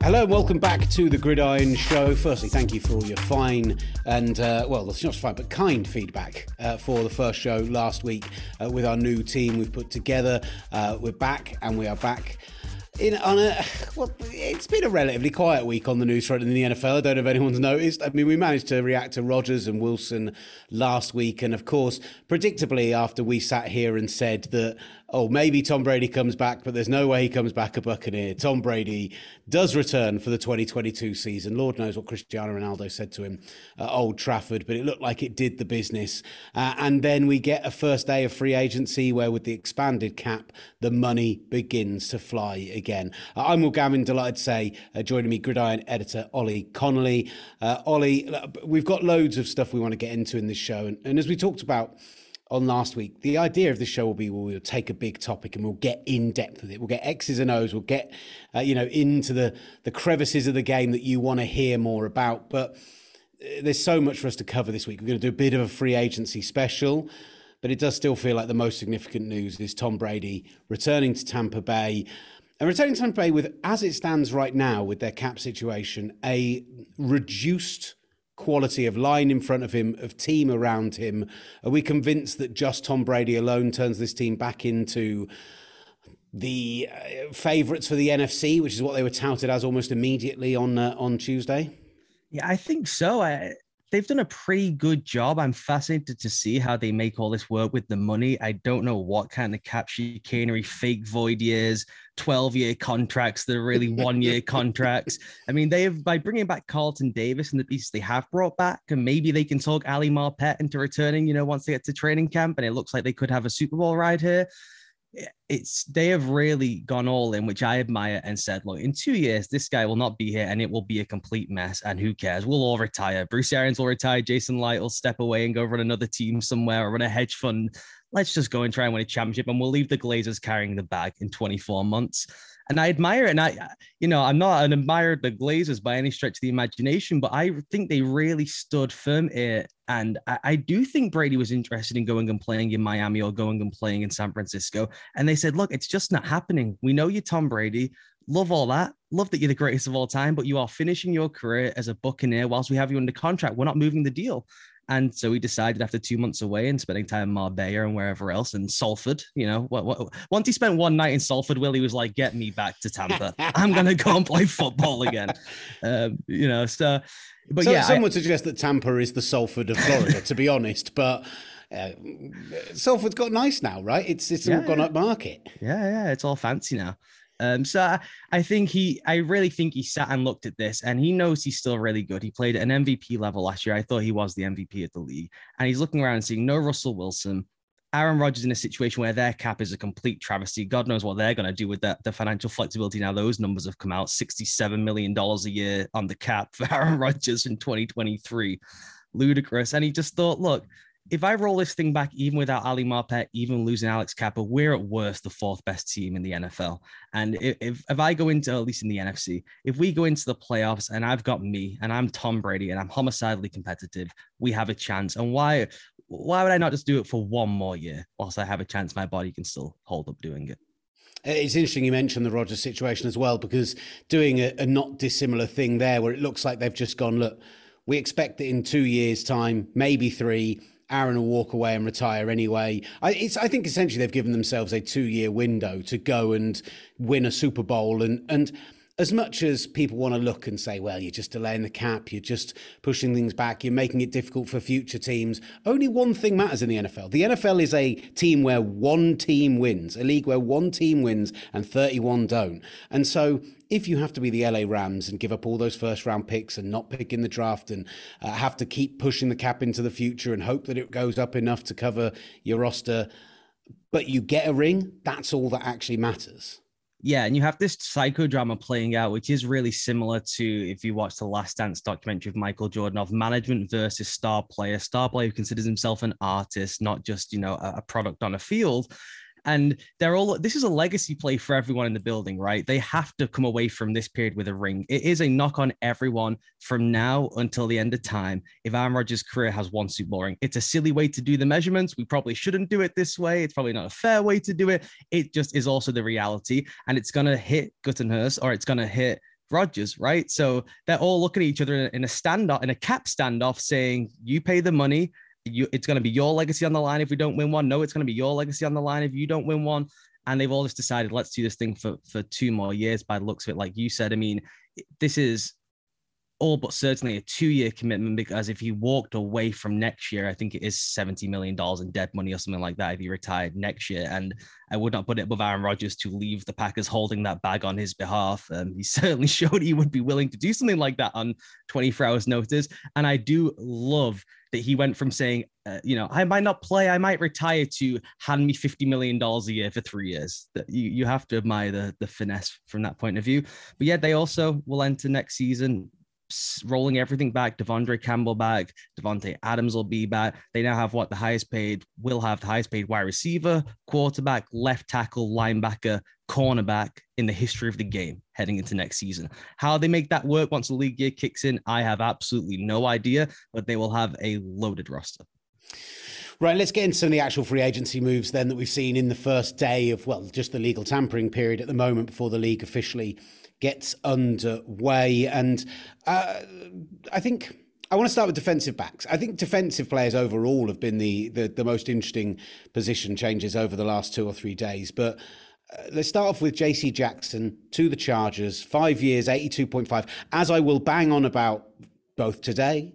Hello and welcome back to the Gridiron Show. Firstly, thank you for all your fine and, uh, well, it's not fine, but kind feedback uh, for the first show last week uh, with our new team we've put together. Uh, we're back and we are back in on a well, it's been a relatively quiet week on the news front in the NFL. I don't know if anyone's noticed. I mean, we managed to react to Rodgers and Wilson last week, and of course, predictably, after we sat here and said that oh, maybe Tom Brady comes back, but there's no way he comes back a Buccaneer. Tom Brady does return for the 2022 season. Lord knows what Cristiano Ronaldo said to him at Old Trafford, but it looked like it did the business. Uh, and then we get a first day of free agency where, with the expanded cap, the money begins to fly again. Uh, I'm Will Gavin, delighted to say, uh, joining me, Gridiron editor Ollie Connolly. Uh, Ollie, we've got loads of stuff we want to get into in this show. and, and as we talked about, on last week. The idea of the show will be we'll take a big topic and we'll get in depth with it. We'll get X's and O's. We'll get uh, you know into the the crevices of the game that you want to hear more about. But uh, there's so much for us to cover this week. We're going to do a bit of a free agency special. But it does still feel like the most significant news is Tom Brady returning to Tampa Bay. And returning to Tampa Bay with, as it stands right now, with their cap situation, a reduced quality of line in front of him, of team around him? Are we convinced that just Tom Brady alone turns this team back into the uh, favourites for the NFC, which is what they were touted as almost immediately on uh, on Tuesday? Yeah, I think so. I, they've done a pretty good job. I'm fascinated to see how they make all this work with the money. I don't know what kind of cap chicanery, fake void years, 12 year contracts that are really one year contracts. I mean, they have by bringing back Carlton Davis and the pieces they have brought back, and maybe they can talk Ali Marpet into returning, you know, once they get to training camp, and it looks like they could have a Super Bowl ride here it's they have really gone all in, which I admire, and said, look, in two years, this guy will not be here and it will be a complete mess. And who cares? We'll all retire. Bruce Arians will retire. Jason Licht will step away and go run another team somewhere or run a hedge fund. Let's just go and try and win a championship, and we'll leave the Glazers carrying the bag in 24 months and I admire it. And I, you know, I'm not an admirer of the Glazers by any stretch of the imagination, but I think they really stood firm here. And I, I, do think Brady was interested in going and playing in Miami or going and playing in San Francisco. And they said, look, it's just not happening. We know you're Tom Brady. Love all that. Love that you're the greatest of all time, but you are finishing your career as a Buccaneer whilst we have you under contract. We're not moving the deal. And so we decided after two months away and spending time in Marbella and wherever else and Salford, you know, what, what, once he spent one night in Salford, Willie was like, get me back to Tampa. I'm going to go and play football again. Um, you know, so, but so, yeah. Some I, would suggest that Tampa is the Salford of Florida, to be honest, but uh, Salford's got nice now, right? It's, it's yeah, all gone up market. Yeah, yeah, it's all fancy now. Um, so I, I, think he, I really think he sat and looked at this and he knows he's still really good. He played at an MVP level last year. I thought he was the MVP of the league. And he's looking around and seeing no Russell Wilson, Aaron Rodgers in a situation where their cap is a complete travesty. God knows what they're going to do with that, the financial flexibility. Now, those numbers have come out $67 million a year on the cap for Aaron Rodgers in 2023. Ludicrous. And he just thought, look, if I roll this thing back, even without Ali Marpet, even losing Alex Cappa, we're at worst the fourth best team in the NFL. And if, if I go into, at least in the NFC, if we go into the playoffs and I've got me and I'm Tom Brady and I'm homicidally competitive, we have a chance. And why, why would I not just do it for one more year whilst I have a chance my body can still hold up doing it? Uh, it's interesting you mentioned the Rodgers situation as well, because doing a, a not dissimilar thing there where it looks like they've just gone, look, we expect that in two years' time, maybe three, Aaron will walk away and retire anyway. I, I think essentially they've given themselves a two year window to go and win a Super Bowl. And, and as much as people want to look and say, well, you're just delaying the cap, you're just pushing things back, you're making it difficult for future teams, only one thing matters in the NFL. The NFL is a team where one team wins, a league where one team wins and 31 don't. And so if you have to be the LA Rams and give up all those first round picks and not pick in the draft and uh, have to keep pushing the cap into the future and hope that it goes up enough to cover your roster, but you get a ring, that's all that actually matters. Yeah, and you have this psychodrama playing out, which is really similar to if you watch the Last Dance documentary of Michael Jordan of management versus star player. Star player who considers himself an artist, not just you know a product on a field. And they're all this is a legacy play for everyone in the building, right? They have to come away from this period with a ring. It is a knock on everyone from now until the end of time. If Aaron Rodgers' career has one Super Bowl ring, it's a silly way to do the measurements. We probably shouldn't do it this way. It's probably not a fair way to do it. It just is also the reality. And it's gonna hit Gutekunst or it's gonna hit Rodgers, right? So they're all looking at each other in a standoff, in a cap standoff, saying, "You pay the money, you, it's going to be your legacy on the line if we don't win one. No, it's going to be your legacy on the line if you don't win one. And they've all just decided, let's do this thing for for two more years. By the looks of it, like you said, I mean, this is all but certainly a two-year commitment because if he walked away from next year, I think it is seventy million dollars in dead money or something like that if he retired next year. And I would not put it above Aaron Rodgers to leave the Packers holding that bag on his behalf. Um, he certainly showed he would be willing to do something like that on 24 hours notice. And I do love that he went from saying, uh, you know, I might not play, I might retire to hand me $50 million a year for three years. That you, you have to admire the, the finesse from that point of view. But yeah, they also will enter next season rolling everything back. De'Vondre Campbell back. Davante Adams will be back. They now have what the highest paid will have the highest paid wide receiver, quarterback, left tackle, linebacker, cornerback in the history of the game heading into next season. How they make that work once the league year kicks in, I have absolutely no idea, but they will have a loaded roster. Right, let's get into some of the actual free agency moves then that we've seen in the first day of, well, just the legal tampering period at the moment before the league officially gets underway. And uh, I think I want to start with defensive backs. I think defensive players overall have been the, the, the most interesting position changes over the last two or three days. But uh, let's start off with JC Jackson to the Chargers, five years, 82.5. As I will bang on about both today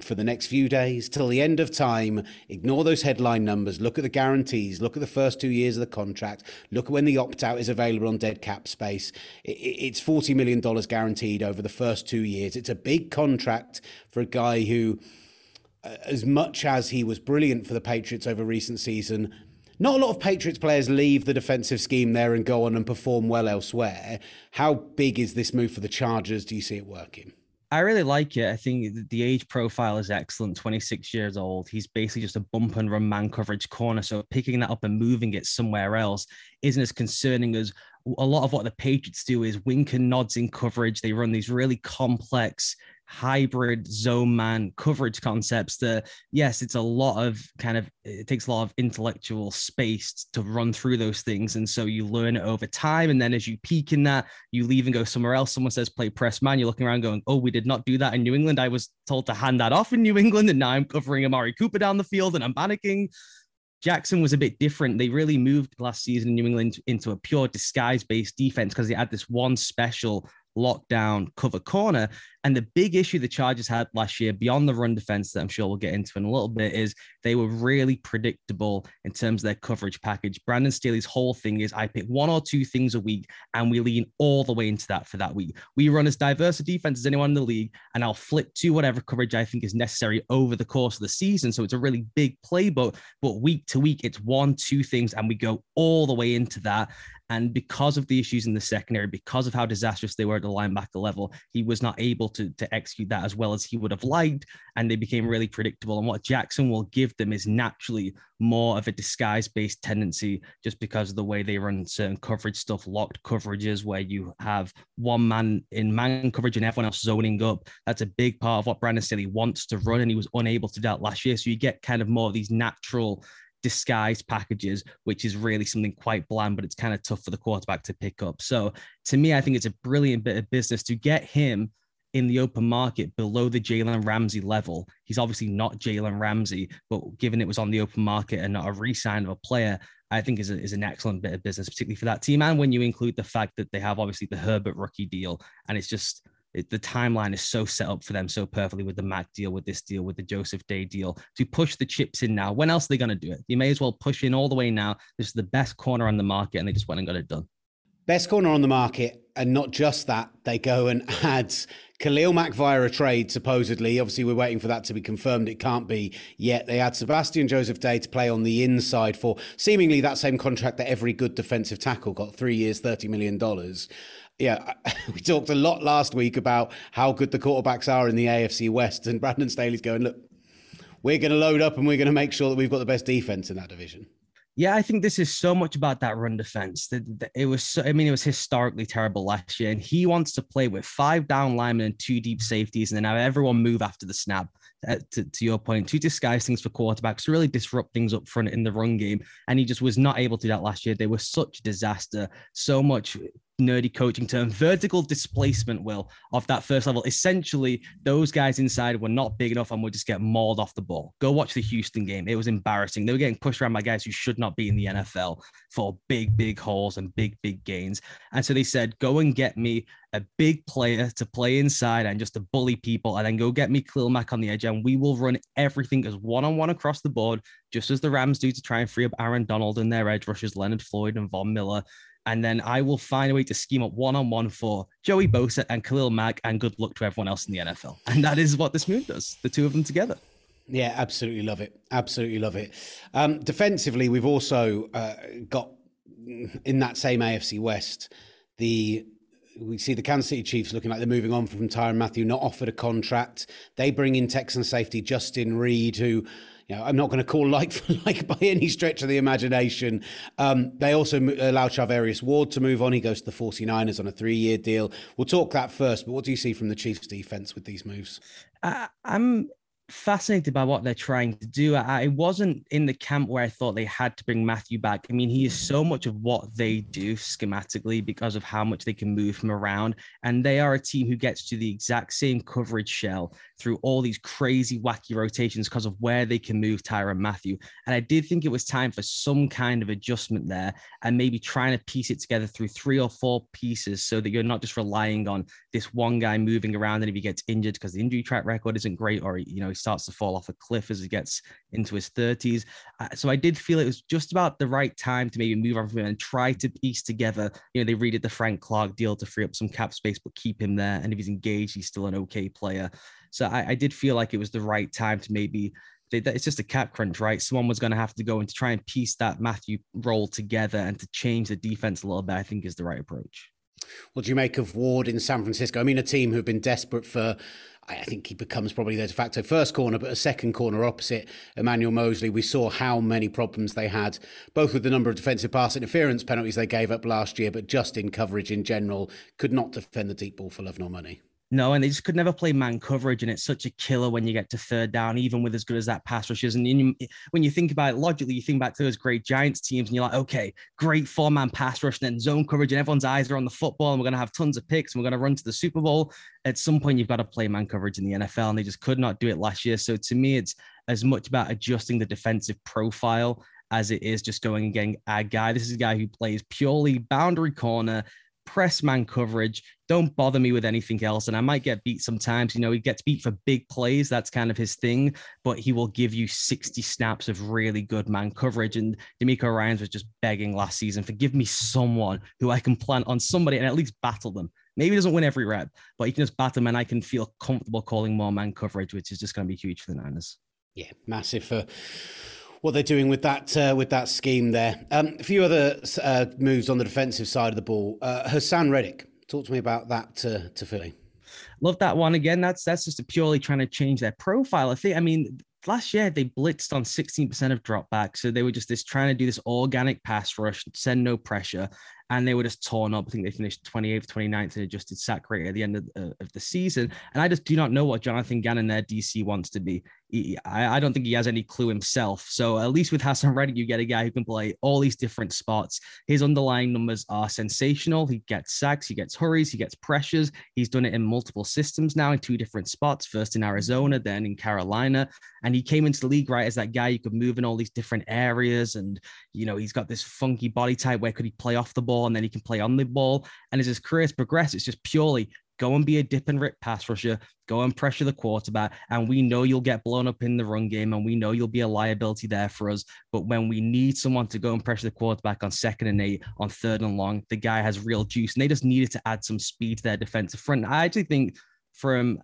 for the next few days till the end of time. Ignore those headline numbers. Look at the guarantees. Look at the first two years of the contract. Look at when the opt out is available on dead cap space. It's $40 million guaranteed over the first two years. It's a big contract for a guy who, uh, as much as he was brilliant for the Patriots over recent season, not a lot of Patriots players leave the defensive scheme there and go on and perform well elsewhere. How big is this move for the Chargers? Do you see it working? I really like it. I think the age profile is excellent. 26 years old. He's basically just a bump and run man coverage corner. So picking that up and moving it somewhere else isn't as concerning as a lot of what the Patriots do is wink and nods in coverage. They run these really complex hybrid zone man coverage concepts that yes it's a lot of kind of it takes a lot of intellectual space to run through those things. And so you learn it over time. And then as you peak in that you leave and go somewhere else. Someone says play press man. You're looking around going oh we did not do that in new england. I was told to hand that off in new england. And now i'm covering amari cooper down the field and i'm panicking. Jackson was a bit different. They really moved last season in New England into a pure disguise based defense because they had this one special lockdown cover corner. And the big issue the Chargers had last year, beyond the run defense that I'm sure we'll get into in a little bit, is they were really predictable in terms of their coverage package. Brandon Staley's whole thing is I pick one or two things a week and we lean all the way into that for that week. We run as diverse a defense as anyone in the league, and I'll flip to whatever coverage I think is necessary over the course of the season. So it's a really big playbook, but week to week, it's one, two things, and we go all the way into that. And because of the issues in the secondary, because of how disastrous they were at the linebacker level, he was not able to, to execute that as well as he would have liked. And they became really predictable. And what Jackson will give them is naturally more of a disguise based tendency just because of the way they run certain coverage stuff, locked coverages where you have one man in man coverage and everyone else zoning up. That's a big part of what Brandon Staley wants to run. And he was unable to do that last year. So you get kind of more of these natural disguised packages, which is really something quite bland, but it's kind of tough for the quarterback to pick up. So to me, I think it's a brilliant bit of business to get him in the open market below the Jalen Ramsey level. He's obviously not Jalen Ramsey, but given it was on the open market and not a re-sign of a player, I think is, a, is an excellent bit of business, particularly for that team. And when you include the fact that they have obviously the Herbert rookie deal, and it's just it, the timeline is so set up for them so perfectly with the Mack deal, with this deal, with the Joseph Day deal to push the chips in now. When else are they going to do it? You may as well push in all the way now. This is the best corner on the market, and they just went and got it done. Best corner on the market, and not just that, they go and add Khalil Mack via a trade, supposedly. Obviously, we're waiting for that to be confirmed. It can't be yet. They add Sebastian Joseph Day to play on the inside for seemingly that same contract that every good defensive tackle got three years, $30 million. Yeah, we talked a lot last week about how good the quarterbacks are in the AFC West, and Brandon Staley's going, look, we're going to load up and we're going to make sure that we've got the best defense in that division. Yeah, I think this is so much about that run defense. It was, so, I mean, it was historically terrible last year, and he wants to play with five down linemen and two deep safeties, and then have everyone move after the snap. Uh, to, to, your point, to disguise things for quarterbacks, to really disrupt things up front in the run game, and he just was not able to do that last year. They were such a disaster, so much nerdy coaching term, vertical displacement, will, of that first level. Essentially, those guys inside were not big enough and would just get mauled off the ball. Go watch the Houston game. It was embarrassing. They were getting pushed around by guys who should not be in the NFL for big, big holes and big, big gains. And so they said, go and get me a big player to play inside and just to bully people, and then go get me Khalil Mack on the edge, and we will run everything as one on one across the board, just as the Rams do to try and free up Aaron Donald and their edge rushers, Leonard Floyd and Von Miller and then I will find a way to scheme up one on one for Joey Bosa and Khalil Mack, and good luck to everyone else in the NFL. And that is what this move does the two of them together. Yeah, absolutely love it. Absolutely love it. Um, defensively, we've also uh, got in that same AFC West the we see the Kansas City Chiefs looking like they're moving on from Tyrann Mathieu, not offered a contract. They bring in Texan safety Justin Reid, who you know, I'm not going to call like for like by any stretch of the imagination. Um, they also allow Charvarius Ward to move on. He goes to the 49ers on a three year deal. We'll talk that first, but what do you see from the Chiefs defense with these moves? Uh, I'm fascinated by what they're trying to do. I, I, wasn't in the camp where I thought they had to bring Mathieu back. I mean, he is so much of what they do schematically because of how much they can move him around. And they are a team who gets to the exact same coverage shell through all these crazy, wacky rotations because of where they can move Tyrann Mathieu. And I did think it was time for some kind of adjustment there and maybe trying to piece it together through three or four pieces so that you're not just relying on this one guy moving around and if he gets injured because the injury track record isn't great or, you know, starts to fall off a cliff as he gets into his 30s. Uh, so I did feel it was just about the right time to maybe move on from him and try to piece together. You know, they redid the Frank Clark deal to free up some cap space, but keep him there. And if he's engaged, he's still an okay player. So I, I did feel like it was the right time to maybe it's just a cap crunch, right? Someone was going to have to go and to try and piece that Mathieu role together and to change the defense a little bit. I think is the right approach. What do you make of Ward in San Francisco? I mean, a team who've been desperate for I think he becomes probably their de facto first corner, but a second corner opposite Emmanuel Moseley. We saw how many problems they had, both with the number of defensive pass interference penalties they gave up last year, but just in coverage in general, could not defend the deep ball for love nor money. No, and they just could never play man coverage, and it's such a killer when you get to third down, even with as good as that pass rush is. And you, when you think about it logically, you think back to those great Giants teams, and you're like, okay, great four man pass rush, and then zone coverage, and everyone's eyes are on the football, and we're gonna have tons of picks, and we're gonna run to the Super Bowl. At some point, you've got to play man coverage in the NFL, and they just could not do it last year. So to me, it's as much about adjusting the defensive profile as it is just going and getting a guy. This is a guy who plays purely boundary corner press man coverage. Don't bother me with anything else. And I might get beat sometimes. You know, he gets beat for big plays. That's kind of his thing. But he will give you 60 snaps of really good man coverage. And DeMeco Ryans was just begging last season for give me someone who I can plant on somebody and at least battle them. Maybe he doesn't win every rep, but he can just battle them and I can feel comfortable calling more man coverage, which is just going to be huge for the Niners. Yeah, massive for what they're doing with that uh, with that scheme there. Um, a few other uh, moves on the defensive side of the ball. Uh, Haason Reddick, talk to me about that to, to Philly. Love that one again. That's that's just purely trying to change their profile. I think. I mean, last year they blitzed on 16% of dropbacks. So they were just this trying to do this organic pass rush, send no pressure and they were just torn up. I think they finished 28th, 29th in adjusted sack rate at the end of, uh, of the season. And I just do not know what Jonathan Gannon, their DC, wants to be. I, I, don't think he has any clue himself. So at least with Haason Reddick, you get a guy who can play all these different spots. His underlying numbers are sensational. He gets sacks, he gets hurries, he gets pressures. He's done it in multiple systems now in two different spots, first in Arizona, then in Carolina. And he came into the league right as that guy you could move in all these different areas. And, you know, he's got this funky body type. Where could he play off the ball and then he can play on the ball. And as his career has progressed, it's just purely go and be a dip and rip pass rusher, go and pressure the quarterback. And we know you'll get blown up in the run game and we know you'll be a liability there for us. But when we need someone to go and pressure the quarterback on second and eight, on third and long, the guy has real juice and they just needed to add some speed to their defensive front. I actually think from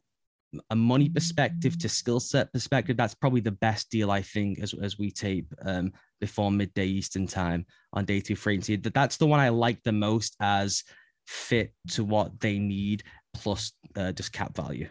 a money perspective to skill set perspective, that's probably the best deal I think as, as we tape um, before midday Eastern time on day two free agency. That's the one I like the most as fit to what they need plus uh, just cap value.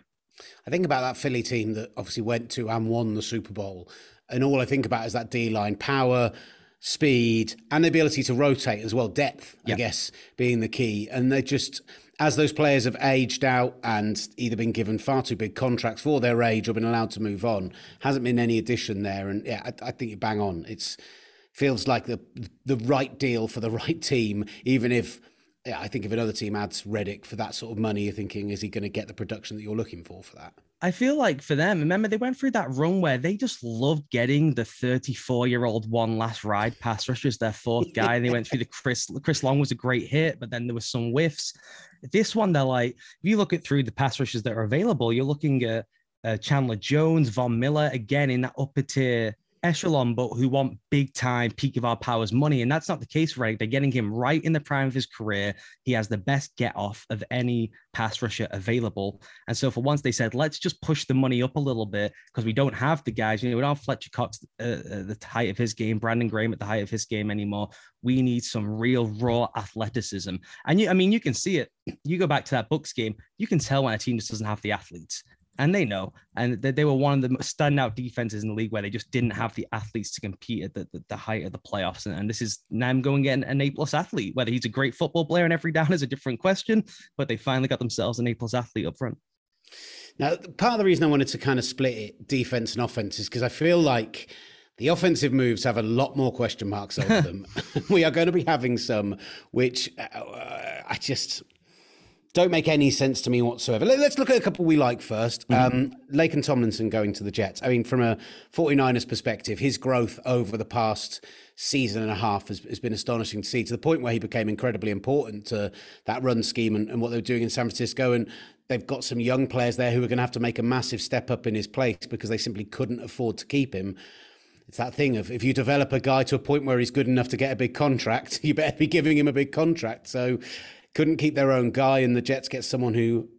I think about that Philly team that obviously went to and won the Super Bowl, and all I think about is that D line power, speed, and the ability to rotate as well. Depth, I guess, being the key. And they just, as those players have aged out and either been given far too big contracts for their age or been allowed to move on, hasn't been any addition there. And yeah, I, I think you bang on. It's feels like the the right deal for the right team, even if yeah, I think if another team adds Reddick for that sort of money, you're thinking, is he going to get the production that you're looking for for that? I feel like for them, remember they went through that run where they just loved getting the 34 year old one last ride pass rusher as their fourth guy. and they went through the Chris Chris Long was a great hit, but then there was some whiffs. This one, they're like, if you look at through the pass rushes that are available, you're looking at uh, Chandler Jones, Von Miller, again in that upper tier echelon, but who want big time peak of our powers money. And that's not the case for Reddick. They're getting him right in the prime of his career. He has the best get off of any pass rusher available. And so for once they said, let's just push the money up a little bit because we don't have the guys, you know, we don't have Fletcher Cox uh, at the height of his game, Brandon Graham at the height of his game anymore. We need some real raw athleticism. And you, I mean, you can see it. You go back to that Bucs game, you can tell when a team just doesn't have the athletes and they know. And they, they were one of the standout defenses in the league where they just didn't have the athletes to compete at the, the, the height of the playoffs. And, and, this is now I'm going get an, A plus athlete. Whether he's a great football player and every down is a different question, but they finally got themselves an A plus athlete up front. Now, part of the reason I wanted to kind of split it defense and offense is because I feel like the offensive moves have a lot more question marks over them. we are going to be having some, which uh, I just don't make any sense to me whatsoever. Let's look at a couple we like 1st mm-hmm. um, Laken Tomlinson going to the Jets. I mean, from a 49ers perspective, his growth over the past season and a half has, has been astonishing to see to the point where he became incredibly important to that run scheme and, and what they were doing in San Francisco. And they've got some young players there who are going to have to make a massive step up in his place because they simply couldn't afford to keep him. It's that thing of if you develop a guy to a point where he's good enough to get a big contract, you better be giving him a big contract. So couldn't keep their own guy, and the Jets get someone who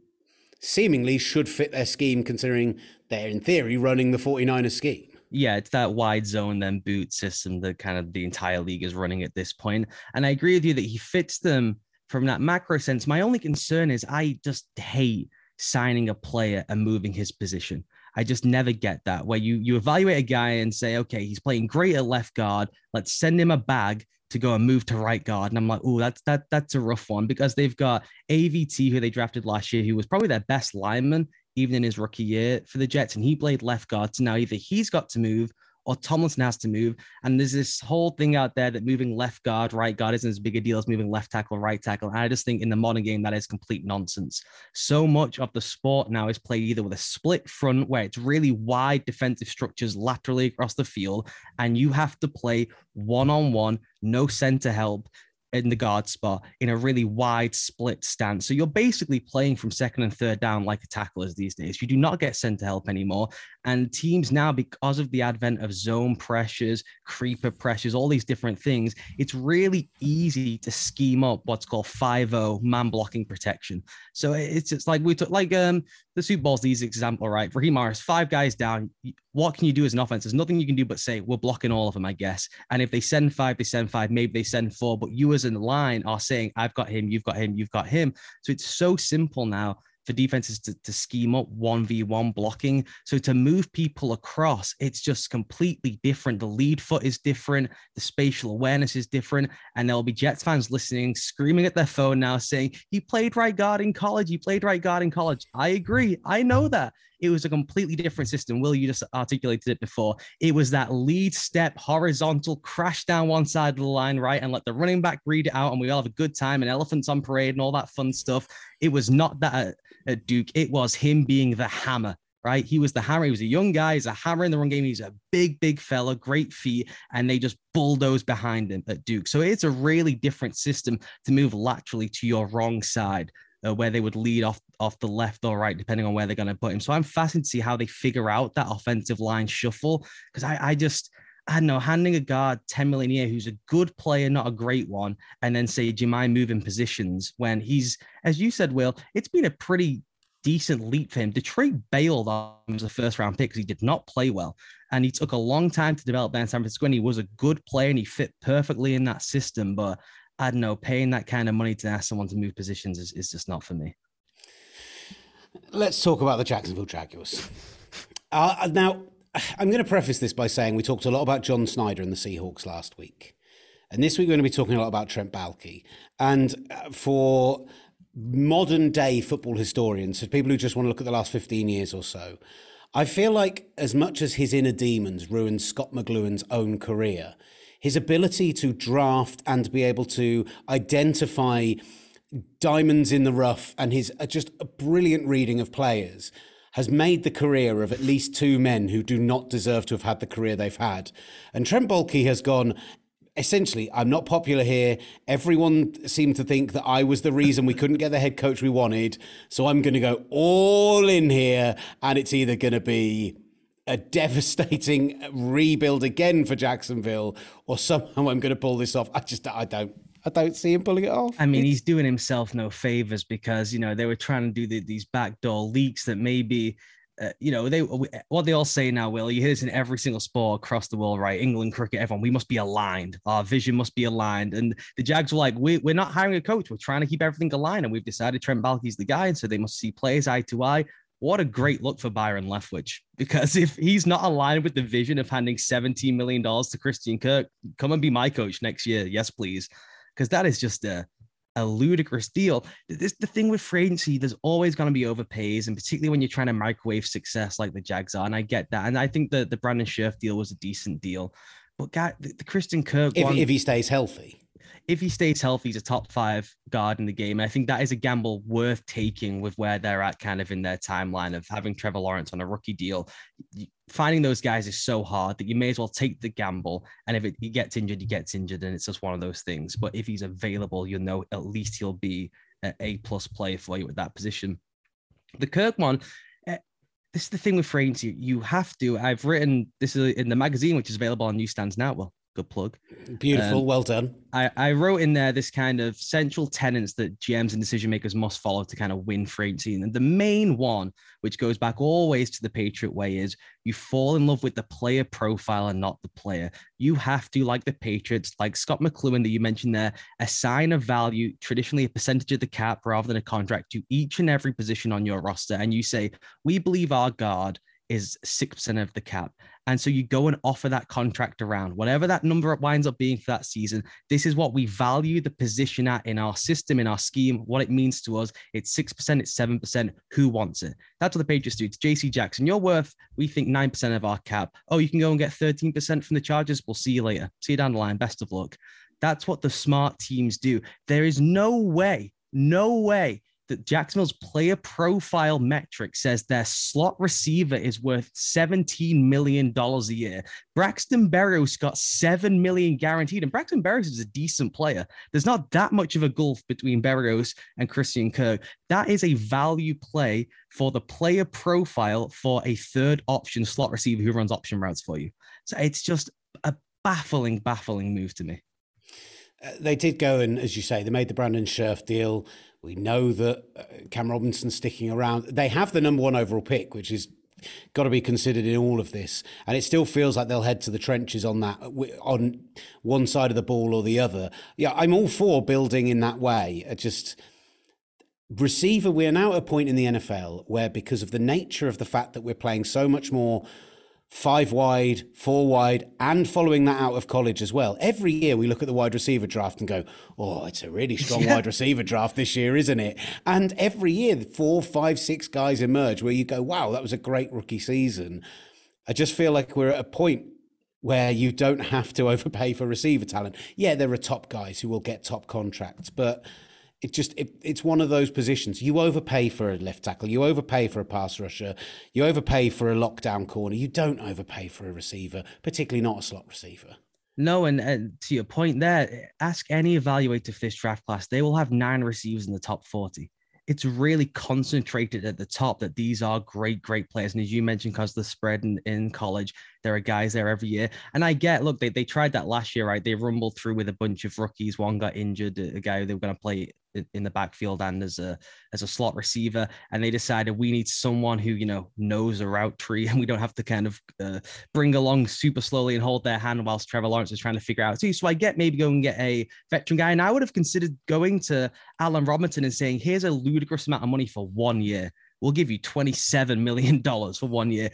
seemingly should fit their scheme, considering they're in theory running the 49ers scheme. Yeah, it's that wide zone then boot system that kind of the entire league is running at this point. And I agree with you that he fits them from that macro sense. My only concern is I just hate signing a player and moving his position. I just never get that where you you evaluate a guy and say, okay, he's playing great at left guard. Let's send him a bag to go and move to right guard. And I'm like, oh, that's that that's a rough one because they've got AVT who they drafted last year, who was probably their best lineman even in his rookie year for the Jets, and he played left guard. So now either he's got to move or Tomlinson has to move. And there's this whole thing out there that moving left guard, right guard isn't as big a deal as moving left tackle, right tackle. And I just think in the modern game, that is complete nonsense. So much of the sport now is played either with a split front where it's really wide defensive structures laterally across the field, and you have to play one on one, no center help in the guard spot in a really wide split stance. So you're basically playing from second and third down like a tacklers these days. You do not get center help anymore. And teams now, because of the advent of zone pressures, creeper pressures, all these different things, it's really easy to scheme up what's called 5 man blocking protection. So it's just like we took like um the Super Bowl's the easy example, right? Raheem Morris, five guys down. What can you do as an offense? There's nothing you can do but say, we're blocking all of them, I guess. And if they send five, they send five, maybe they send four. But you as in the line are saying, I've got him, you've got him, you've got him. So it's so simple now for defenses to, to scheme up 1v1 blocking. So to move people across, it's just completely different. The lead foot is different, the spatial awareness is different. And there'll be Jets fans listening, screaming at their phone now saying, He played right guard in college. He played right guard in college. I agree. I know that. It was a completely different system. Will, you just articulated it before. It was that lead step, horizontal, crash down one side of the line, right? And let the running back read it out, and we all have a good time and elephants on parade and all that fun stuff. It was not that at, Duke. It was him being the hammer right? He was the hammer. He was a young guy. He's a hammer in the run game. He's a big, big fella, great feet, and they just bulldoze behind him at Duke. So it's a really different system to move laterally to your wrong side uh, where they would lead off off the left or right, depending on where they're going to put him. So I'm fascinated to see how they figure out that offensive line shuffle because I, I just I don't know, handing a guard 10 million a year who's a good player, not a great one, and then say, Do you mind moving positions when he's, as you said, Will, it's been a pretty decent leap for him. Detroit bailed on him as a first round pick because he did not play well. And he took a long time to develop there in San Francisco. And he was a good player and he fit perfectly in that system. But I don't know, paying that kind of money to ask someone to move positions is, is just not for me. Let's talk about the Jacksonville Jaguars. Uh, now, I'm going to preface this by saying we talked a lot about John Schneider and the Seahawks last week. And this week we're going to be talking a lot about Trent Baalke. And uh, for modern day football historians, so people who just want to look at the last 15 years or so, I feel like as much as his inner demons ruined Scott McCloughan's own career, his ability to draft and be able to identify diamonds in the rough and his uh, just a brilliant reading of players has made the career of at least two men who do not deserve to have had the career they've had. And Trent Baalke has gone essentially, I'm not popular here. Everyone seemed to think that I was the reason we couldn't get the head coach we wanted. So I'm going to go all in here, and it's either going to be a devastating rebuild again for Jacksonville, or somehow I'm going to pull this off. I just, I don't. I don't see him pulling it off. I mean, he's doing himself no favors because you know they were trying to do the, these backdoor leaks that maybe uh, you know, they what they all say now, Will, you hear this in every single sport across the world, right? England, cricket, everyone, we must be aligned. Our vision must be aligned. And the Jags were like, we, we're not hiring a coach. We're trying to keep everything aligned. And we've decided Trent Baalke's the guy. And so they must see players eye to eye. What a great look for Byron Leftwich. Because if he's not aligned with the vision of handing $17 million to Christian Kirk, come and be my coach next year. Yes, please. Because that is just a a ludicrous deal. This the thing with free agency. There's always going to be overpays, and particularly when you're trying to microwave success like the Jags are. And I get that. And I think that the Brandon Scherff deal was a decent deal. But guy, the, the Christian Kirk if, one, if he stays healthy if he stays healthy, he's a top five guard in the game. And I think that is a gamble worth taking with where they're at kind of in their timeline of having Trevor Lawrence on a rookie deal. Finding those guys is so hard that you may as well take the gamble. And if it, he gets injured, he gets injured, and it's just one of those things. But if he's available, you'll know at least he'll be an A plus player for you at that position. The Kirk one, eh, this is the thing with free You have to. I've written this is in the magazine, which is available on newsstands now. Well, good plug. Beautiful, um, well done. I, I wrote in there this kind of central tenets that GMs and decision makers must follow to kind of win agency. And the main one, which goes back always to the Patriot way, is you fall in love with the player profile and not the player. You have to, like the Patriots, like Scott McCloughan that you mentioned there, assign a value, traditionally a percentage of the cap rather than a contract, to each and every position on your roster. And you say, we believe our guard is 6% of the cap. And so you go and offer that contract around, whatever that number winds up being for that season. This is what we value the position at in our system, in our scheme, what it means to us. It's 6%, it's 7%. Who wants it? That's what the Patriots do. It's JC Jackson. You're worth, we think, 9% of our cap. Oh, you can go and get 13% from the Chargers. We'll see you later. See you down the line. Best of luck. That's what the smart teams do. There is no way, no way that Jacksonville's player profile metric says their slot receiver is worth $17 million a year. Braxton Berrios got 7 million guaranteed, and Braxton Berrios is a decent player. There's not that much of a gulf between Berrios and Christian Kirk. That is a value play for the player profile for a third option slot receiver who runs option routes for you. So it's just a baffling, baffling move to me. Uh, they did go and, as you say, they made the Brandon Scherff deal. We know that uh, Cam Robinson's sticking around. They have the number one overall pick, which is got to be considered in all of this. And it still feels like they'll head to the trenches on that, on one side of the ball or the other. Yeah, I'm all for building in that way. I just receiver. We're now at a point in the NFL where, because of the nature of the fact that we're playing so much more five wide, four wide, and following that out of college as well. Every year we look at the wide receiver draft and go, oh, it's a really strong wide receiver draft this year, isn't it? And every year, four, five, six guys emerge where you go, wow, that was a great rookie season. I just feel like we're at a point where you don't have to overpay for receiver talent. Yeah, there are top guys who will get top contracts, but it just it, it's one of those positions. You overpay for a left tackle you overpay for a pass rusher you overpay for a lockdown corner you don't overpay for a receiver particularly not a slot receiver. No and, to your point there ask any evaluator for this draft class they will have nine receivers in the top 40 it's really concentrated at the top that these are great, great players. And as you mentioned, because the spread in, in college, there are guys there every year. And I get, look, they, they tried that last year, right? They rumbled through with a bunch of rookies. One got injured, a guy they were going to play in the backfield and as a as a slot receiver and they decided we need someone who you know knows a route tree and we don't have to kind of uh, bring along super slowly and hold their hand whilst Trevor Lawrence is trying to figure out too so I get maybe go and get a veteran guy and I would have considered going to Allen Robinson and saying here's a ludicrous amount of money for one year we'll give you $27 million for one year.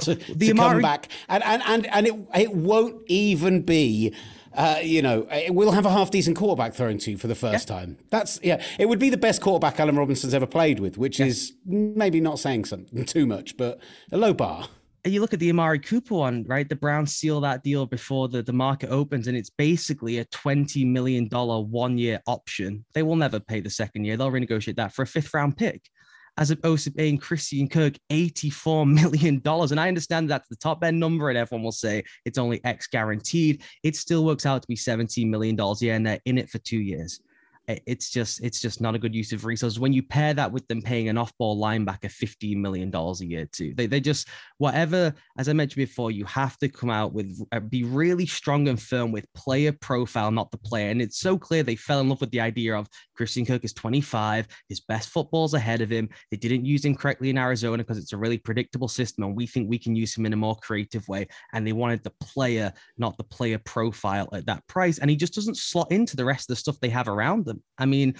To, the to Amari- come back. And, and, and, and it, it won't even be uh, you know, we'll have a half decent quarterback thrown to you for the first yeah. time. That's yeah, it would be the best quarterback Allen Robinson's ever played with, which yeah. is maybe not saying something too much, but a low bar. And you look at the Amari Cooper one, right? The Browns seal that deal before the, the market opens, and it's basically a $20 million one year option. They will never pay the second year. They'll renegotiate that for a fifth round pick as opposed to paying Christian Kirk $84 million. And I understand that's the top end number, and everyone will say it's only X guaranteed. It still works out to be $17 million. Yeah, and they're in it for two years it's just it's just not a good use of resources. When you pair that with them paying an off-ball linebacker 15 million dollars a year too they, they just whatever as i mentioned before you have to come out with uh, be really strong and firm with player profile not the player. And it's so clear they fell in love with the idea of christian kirk is 25 his best football's ahead of him. They didn't use him correctly in arizona because it's a really predictable system and we think we can use him in a more creative way. And they wanted the player not the player profile at that price. And he just doesn't slot into the rest of the stuff they have around them I mean,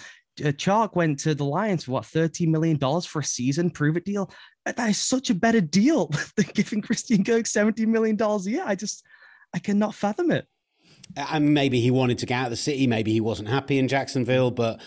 uh, Chark went to the Lions for what $13 million for a season, prove it deal. That is such a better deal than giving Christian Kirk $70 million a year. I just, I cannot fathom it. And maybe he wanted to get out of the city. Maybe he wasn't happy in Jacksonville, but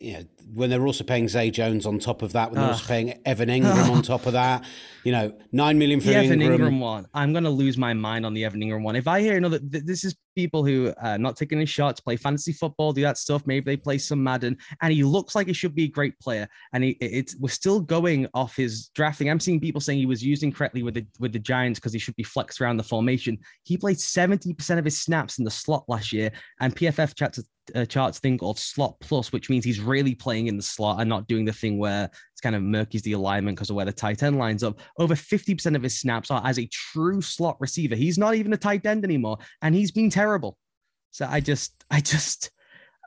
you know, when they're also paying Zay Jones on top of that, when they're uh, also paying Evan Ingram on top of that, you know, nine million for the Evan Ingram. Engram one. I'm going to lose my mind on the Evan Engram one. If I hear another, this is people who are uh, not taking any shots, play fantasy football, do that stuff. Maybe they play some Madden, and he looks like he should be a great player. And he, it's we're still going off his drafting. I'm seeing people saying he was using correctly with the with the Giants because he should be flexed around the formation. He played 70% of his snaps in the slot last year, and PFF chats uh, charts thing called slot plus, which means he's really playing in the slot and not doing the thing where it's kind of murky's the alignment because of where the tight end lines up. Over 50% of his snaps are as a true slot receiver. He's not even a tight end anymore, and he's been terrible. So I just, I just,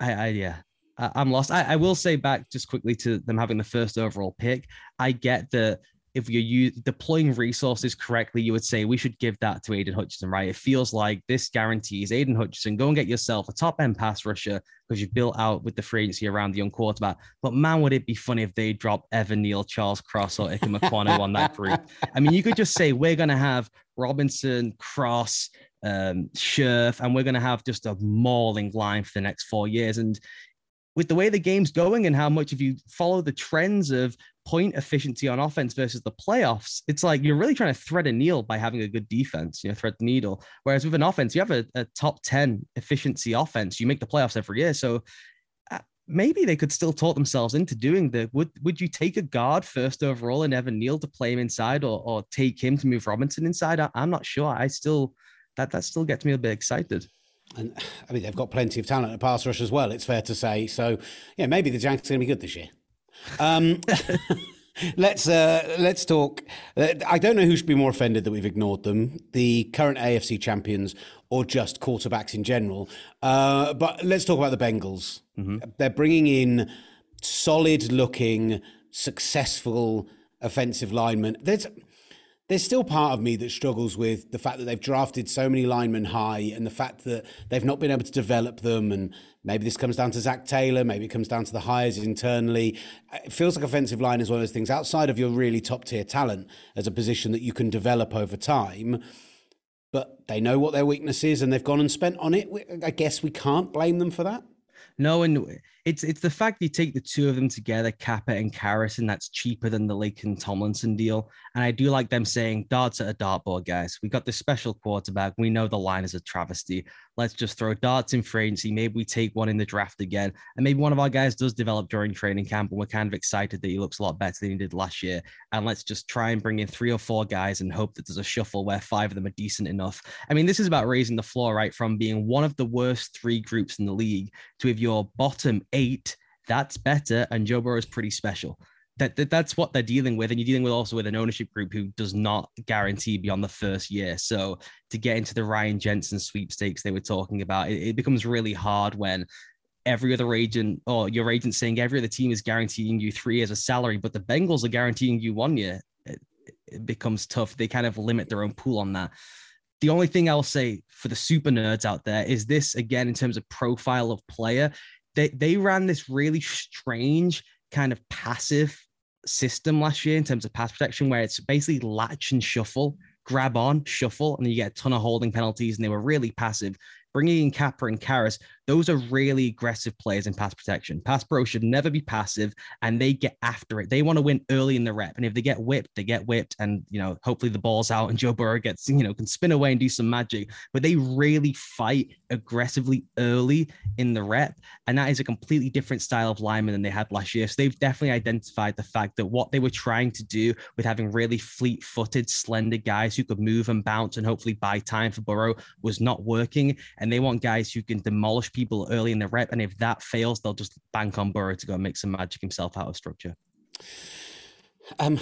I, I yeah, I, am lost. I, I will say back just quickly to them having the first overall pick. I get that if you're deploying resources correctly, you would say we should give that to Aidan Hutchinson, right? It feels like this guarantees Aidan Hutchinson, go and get yourself a top end pass rusher because you've built out with the free agency around the young quarterback. But man, would it be funny if they drop Evan Neal, Charles Cross, or Ikem Ekwonu on that group? I mean, you could just say we're going to have Robinson, Cross, um, Scherff, and we're going to have just a mauling line for the next four years. And with the way the game's going and how much if you follow the trends of point efficiency on offense versus the playoffs, it's like you're really trying to thread a needle by having a good defense, you know, thread the needle. Whereas with an offense, you have a, a top 10 efficiency offense, you make the playoffs every year. So uh, maybe they could still talk themselves into doing the would would you take a guard first overall and Evan Neal to play him inside or, or take him to move Robinson inside? I, I'm not sure. I still that that still gets me a bit excited. And I mean, they've got plenty of talent at pass rush as well. It's fair to say. So, yeah, maybe the Giants are going to be good this year. Um, let's uh, let's talk. Uh, I don't know who should be more offended that we've ignored them, the current AFC champions or just quarterbacks in general. Uh, but let's talk about the Bengals. Mm-hmm. They're bringing in solid-looking, successful offensive linemen. There's there's still part of me that struggles with the fact that they've drafted so many linemen high and the fact that they've not been able to develop them. And maybe this comes down to Zac Taylor, maybe it comes down to the hires internally. It feels like offensive line is one of those things outside of your really top tier talent as a position that you can develop over time. But they know what their weakness is and they've gone and spent on it. I guess we can't blame them for that. No, and it's it's the fact you take the two of them together, Cappa and Karras, and that's cheaper than the Laken Tomlinson deal. And I do like them saying darts at a dartboard, guys. We got this special quarterback. We know the line is a travesty. Let's just throw darts in free. Maybe we take one in the draft again. And maybe one of our guys does develop during training camp. And we're kind of excited that he looks a lot better than he did last year. And let's just try and bring in three or four guys and hope that there's a shuffle where five of them are decent enough. I mean, this is about raising the floor, right? From being one of the worst three groups in the league to if your bottom eight That's better. And Joe Burrow is pretty special. That, that that's what they're dealing with, and you're dealing with also with an ownership group who does not guarantee beyond the first year. So to get into the Ryan Jensen sweepstakes they were talking about, it, it becomes really hard when every other agent or your agent saying every other team is guaranteeing you three years of salary, but the Bengals are guaranteeing you one year. It, it becomes tough. They kind of limit their own pool on that. The only thing I'll say for the super nerds out there is this again, in terms of profile of player, they, they ran this really strange kind of passive system last year in terms of pass protection, where it's basically latch and shuffle, grab on, shuffle, and you get a ton of holding penalties. And they were really passive bringing in Cappa and Karras, those are really aggressive players in pass protection. Pass pro should never be passive and they get after it. They want to win early in the rep. And if they get whipped, they get whipped. And, you know, hopefully the ball's out and Joe Burrow gets, you know, can spin away and do some magic. But they really fight aggressively early in the rep. And that is a completely different style of lineman than they had last year. So they've definitely identified the fact that what they were trying to do with having really fleet footed, slender guys who could move and bounce and hopefully buy time for Burrow was not working. And they want guys who can demolish people early in the rep. And if that fails, they'll just bank on Burrow to go and make some magic himself out of structure. Um,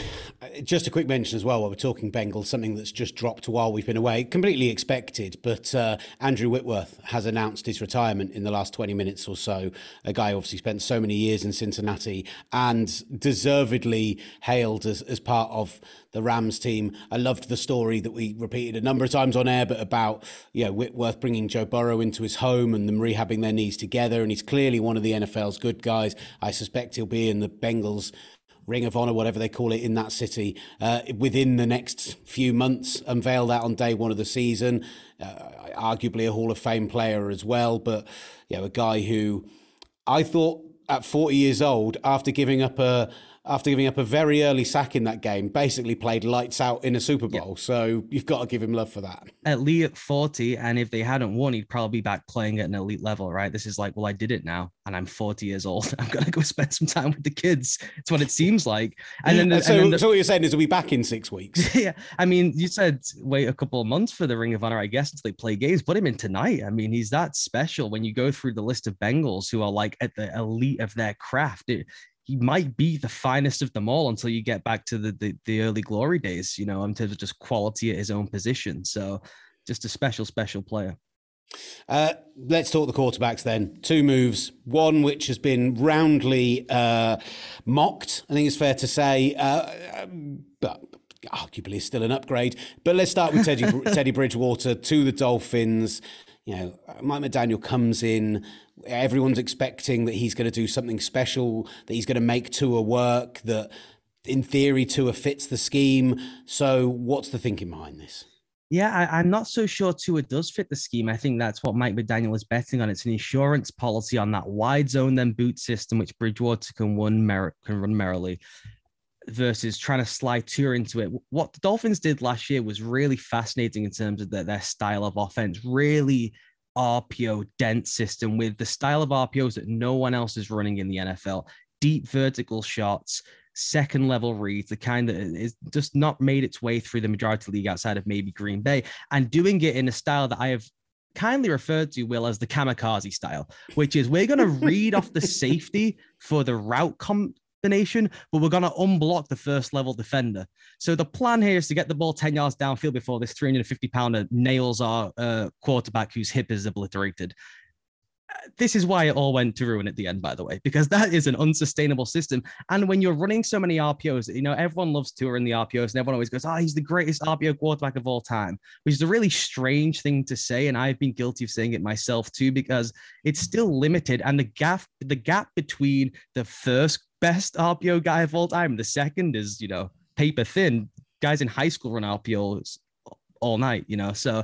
just a quick mention as well while we're talking Bengals, something that's just dropped while we've been away, completely expected, but uh, Andrew Whitworth has announced his retirement in the last 20 minutes or so. A guy obviously spent so many years in Cincinnati and deservedly hailed as, as part of the Rams team. I loved the story that we repeated a number of times on air, but about you know, Whitworth bringing Joe Burrow into his home and them rehabbing their knees together. And he's clearly one of the NFL's good guys. I suspect he'll be in the Bengals Ring of Honor, whatever they call it, in that city uh, within the next few months. Unveil that on day one of the season. Uh, arguably a Hall of Fame player as well, but you know, a guy who I thought at 40 years old, after giving up a after giving up a very early sack in that game, basically played lights out in a Super Bowl. Yep. So you've got to give him love for that. Elite 40, and if they hadn't won, he'd probably be back playing at an elite level, right? This is like, well, I did it now, and I'm 40 years old. I'm gonna go spend some time with the kids. It's what it seems like. And then, and so, and then the, so what you're saying is, we'll be back in six weeks. yeah, I mean, you said wait a couple of months for the Ring of Honor, I guess, until they play games. Put him in tonight. I mean, he's that special. When you go through the list of Bengals who are like at the elite of their craft, it, he might be the finest of them all until you get back to the, the, the early glory days, you know, in terms of just quality at his own position. So just a special, special player. Uh, let's talk the quarterbacks then. Two moves. One which has been roundly uh, mocked, I think it's fair to say, uh, but arguably still an upgrade. But let's start with Teddy, Teddy Bridgewater to the Dolphins. You know, uh, Mike McDaniel comes in everyone's expecting that he's going to do something special, that he's going to make Tua work, that in theory Tua fits the scheme. So, what's the thinking behind this? Yeah, I, am not so sure Tua does fit the scheme. I think that's what Mike McDaniel is betting on. It's an insurance policy on that wide zone then boot system, which Bridgewater can run mer- can run merrily, versus trying to slide Tua into it. What the Dolphins did last year was really fascinating in terms of their, their style of offense. Really RPO dense system with the style of RPOs that no one else is running in the NFL. Deep vertical shots, second level reads, the kind that is just not made its way through the majority league outside of maybe Green Bay, and doing it in a style that I have kindly referred to Will as the kamikaze style, which is we're going to read off the safety for the route com- combination, but we're going to unblock the first level defender. So the plan here is to get the ball 10 yards downfield before this 350 pounder nails our uh, quarterback whose hip is obliterated. This is why it all went to ruin at the end, by the way, because that is an unsustainable system. And when you're running so many RPOs, you know, everyone loves to run the RPOs and everyone always goes, oh, he's the greatest RPO quarterback of all time, which is a really strange thing to say. And I've been guilty of saying it myself too, because it's still limited. And the gap, the gap between the first best RPO guy of all time. The second is, you know, paper thin. Guys in high school run RPOs all night, you know. So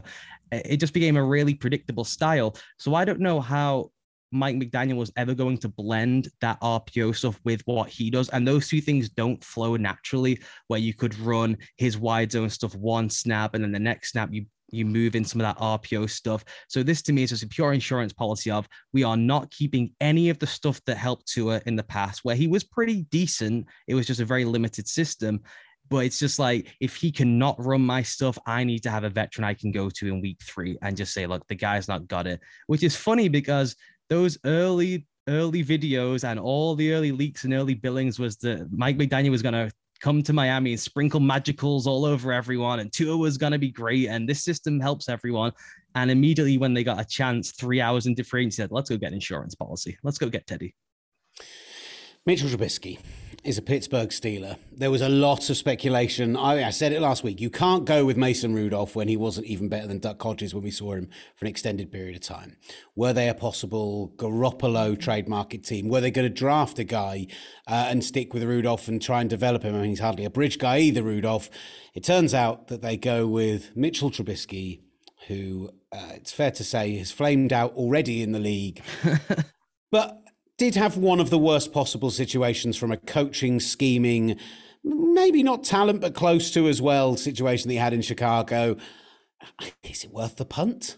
it just became a really predictable style. So I don't know how Mike McDaniel was ever going to blend that RPO stuff with what he does. And those two things don't flow naturally, where you could run his wide zone stuff one snap and then the next snap you you move in some of that RPO stuff. So this to me is just a pure insurance policy of we are not keeping any of the stuff that helped Tua in the past, where he was pretty decent. It was just a very limited system. But it's just like if he cannot run my stuff, I need to have a veteran I can go to in week three and just say, look, the guy's not got it. Which is funny because those early early videos and all the early leaks and early billings was that Mike McDaniel was going to come to Miami and sprinkle magicals all over everyone, and Tua was going to be great, and this system helps everyone. And immediately when they got a chance, three hours into free, he said, "Let's go get an insurance policy. Let's go get Teddy." Mitchell Trubisky is a Pittsburgh Steeler. There was a lot of speculation. I, I, said it last week. You can't go with Mason Rudolph when he wasn't even better than Duck Hodges when we saw him for an extended period of time. Were they a possible Garoppolo trade market team? Were they going to draft a guy uh, and stick with Rudolph and try and develop him? I mean, he's hardly a bridge guy either, Rudolph. It turns out that they go with Mitchell Trubisky, who uh, it's fair to say has flamed out already in the league. but did have one of the worst possible situations from a coaching, scheming, maybe not talent, but close to as well situation that he had in Chicago. Is it worth the punt?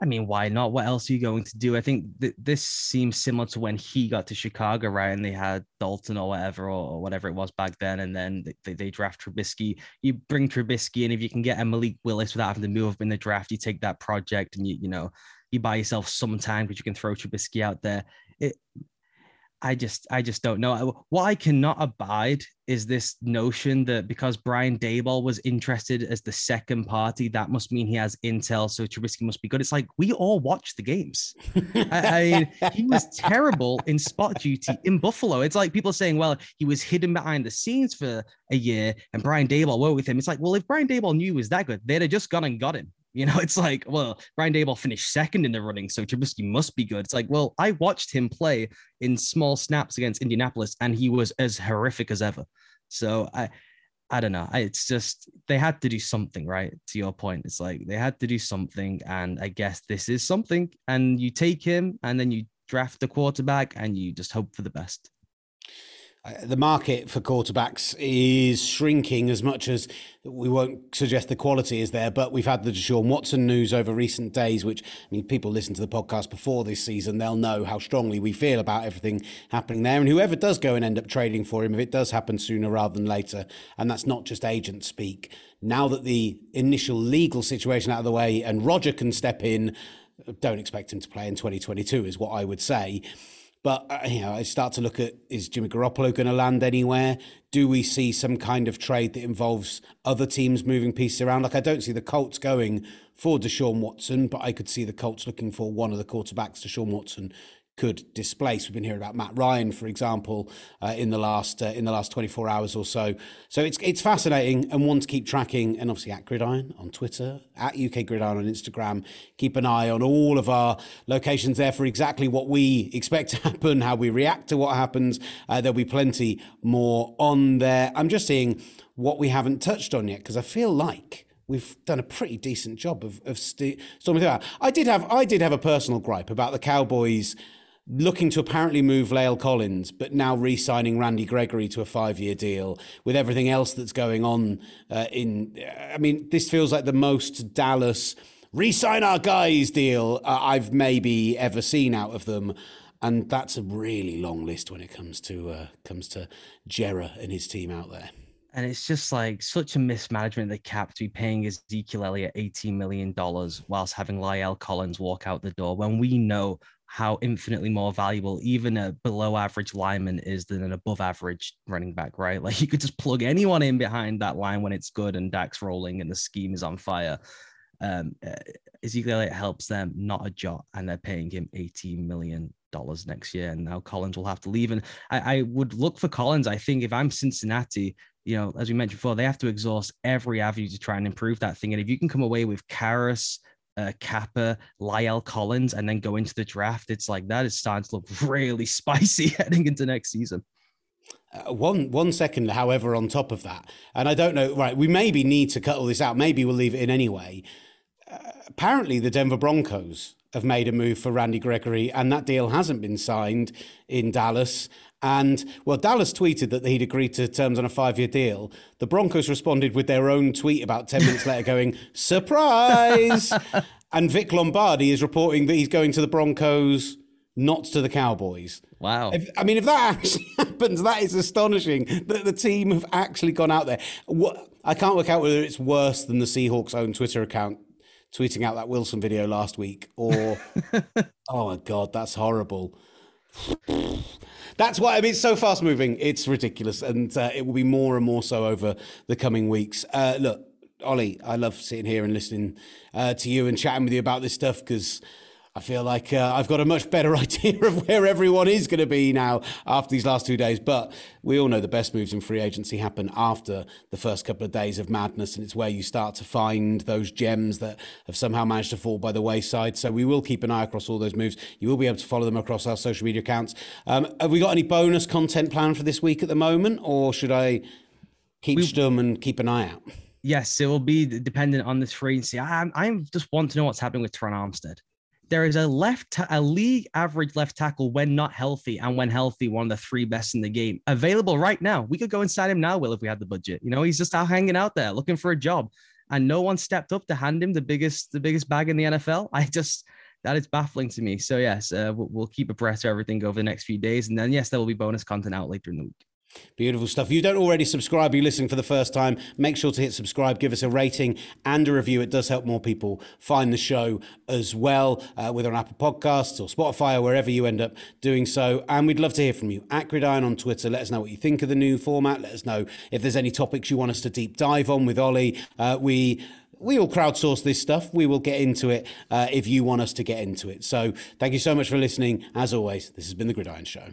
I mean, why not? What else are you going to do? I think th- this seems similar to when he got to Chicago, right? And they had Dalton or whatever, or whatever it was back then. And then they, they draft Trubisky. You bring Trubisky, and if you can get a Malik Willis without having to move up in the draft, you take that project and you, you know, you buy yourself some time because you can throw Trubisky out there it I just I just don't know. What I cannot abide is this notion that because Brian Daboll was interested as the second party, that must mean he has intel, so Trubisky must be good. It's like we all watch the games. I, I, he was terrible in spot duty in Buffalo. It's like people saying, well, he was hidden behind the scenes for a year, and Brian Daboll worked with him. It's like, well, if Brian Daboll knew he was that good, they'd have just gone and got him. You know, it's like, well, Brian Daboll finished second in the running, so Trubisky must be good. It's like, well, I watched him play in small snaps against Indianapolis, and he was as horrific as ever. So I, I don't know. It's just they had to do something, right? To your point, it's like they had to do something, and I guess this is something. And you take him, and then you draft the quarterback, and you just hope for the best. The market for quarterbacks is shrinking as much as we won't suggest the quality is there, but we've had the Deshaun Watson news over recent days, which I mean, people listen to the podcast before this season, they'll know how strongly we feel about everything happening there. And whoever does go and end up trading for him, if it does happen sooner rather than later, and that's not just agent speak, now that the initial legal situation out of the way and Roger can step in, don't expect him to play in 2022, is what I would say. But uh, you know, I start to look at is Jimmy Garoppolo going to land anywhere? Do we see some kind of trade that involves other teams moving pieces around? Like I don't see the Colts going for Deshaun Watson, but I could see the Colts looking for one of the quarterbacks Deshaun Watson could displace. We've been hearing about Matt Ryan, for example, uh, in the last uh, in the last 24 hours or so. So it's it's fascinating and one to keep tracking. And obviously at Gridiron on Twitter, at UK Gridiron on Instagram. Keep an eye on all of our locations there for exactly what we expect to happen, how we react to what happens. Uh, there'll be plenty more on there. I'm just seeing what we haven't touched on yet because I feel like we've done a pretty decent job of, of st- storming through that. I did have I did have a personal gripe about the Cowboys looking to apparently move La'el Collins, but now re-signing Randy Gregory to a five-year deal with everything else that's going on. Uh, in, I mean, this feels like the most Dallas re-sign our guys deal uh, I've maybe ever seen out of them. And that's a really long list when it comes to uh, comes to Jerry and his team out there. And it's just like such a mismanagement of the cap to be paying Ezekiel Elliott $18 million whilst having La'el Collins walk out the door when we know how infinitely more valuable even a below average lineman is than an above average running back, right? Like you could just plug anyone in behind that line when it's good and Dak's rolling and the scheme is on fire. Um, uh, Ezekiel it helps them not a jot, and they're paying him $18 million next year. And now Collins will have to leave. And I, I would look for Collins. I think if I'm Cincinnati, you know, as we mentioned before, they have to exhaust every avenue to try and improve that thing. And if you can come away with Karras, uh, Cappa, La'el Collins, and then go into the draft, it's like that is starting to look really spicy heading into next season. Uh, one one second, however, on top of that, and I don't know. Right, we maybe need to cut all this out. Maybe we'll leave it in anyway. Uh, apparently, the Denver Broncos have made a move for Randy Gregory, and that deal hasn't been signed in Dallas. And well, Dallas tweeted that he'd agreed to terms on a five year deal. The Broncos responded with their own tweet about 10 minutes later, going, Surprise! and Vic Lombardi is reporting that he's going to the Broncos, not to the Cowboys. Wow. If, I mean, if that actually happens, that is astonishing that the team have actually gone out there. What, I can't work out whether it's worse than the Seahawks' own Twitter account tweeting out that Wilson video last week or, oh my God, that's horrible. That's why I mean it's so fast moving. It's ridiculous, and uh, it will be more and more so over the coming weeks. Uh, look, Ollie, I love sitting here and listening uh, to you and chatting with you about this stuff because I feel like uh, I've got a much better idea of where everyone is going to be now after these last two days. But we all know the best moves in free agency happen after the first couple of days of madness, and it's where you start to find those gems that have somehow managed to fall by the wayside. So we will keep an eye across all those moves. You will be able to follow them across our social media accounts. Um, have we got any bonus content planned for this week at the moment, or should I keep we- stum and keep an eye out? Yes, it will be dependent on this free agency. I, I just want to know what's happening with Terron Armstead there is a left a league average left tackle when not healthy and when healthy one of the three best in the game available right now. We could go inside him now will if we had the budget. You know he's just out hanging out there looking for a job. And no one stepped up to hand him the biggest the biggest bag in the NFL I just that is baffling to me. So yes uh, we'll, we'll keep abreast of everything over the next few days. And then yes there will be bonus content out later in the week Beautiful stuff. If you don't already subscribe, you're listening for the first time, make sure to hit subscribe, give us a rating and a review. It does help more people find the show as well, uh, whether on Apple Podcasts or Spotify or wherever you end up doing so. And we'd love to hear from you. At Gridiron on Twitter, let us know what you think of the new format. Let us know if there's any topics you want us to deep dive on with Ollie. Uh, we we will crowdsource this stuff. We will get into it uh, if you want us to get into it. So thank you so much for listening. As always, this has been The Gridiron Show.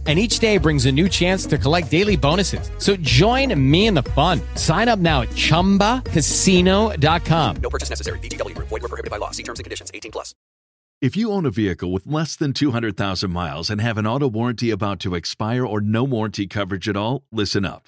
and each day brings a new chance to collect daily bonuses. So join me in the fun. Sign up now at ChumbaCasino.com. No purchase necessary. VGW. Void were prohibited by law. See terms and conditions. 18 plus. If you own a vehicle with less than 200,000 miles and have an auto warranty about to expire or no warranty coverage at all, listen up.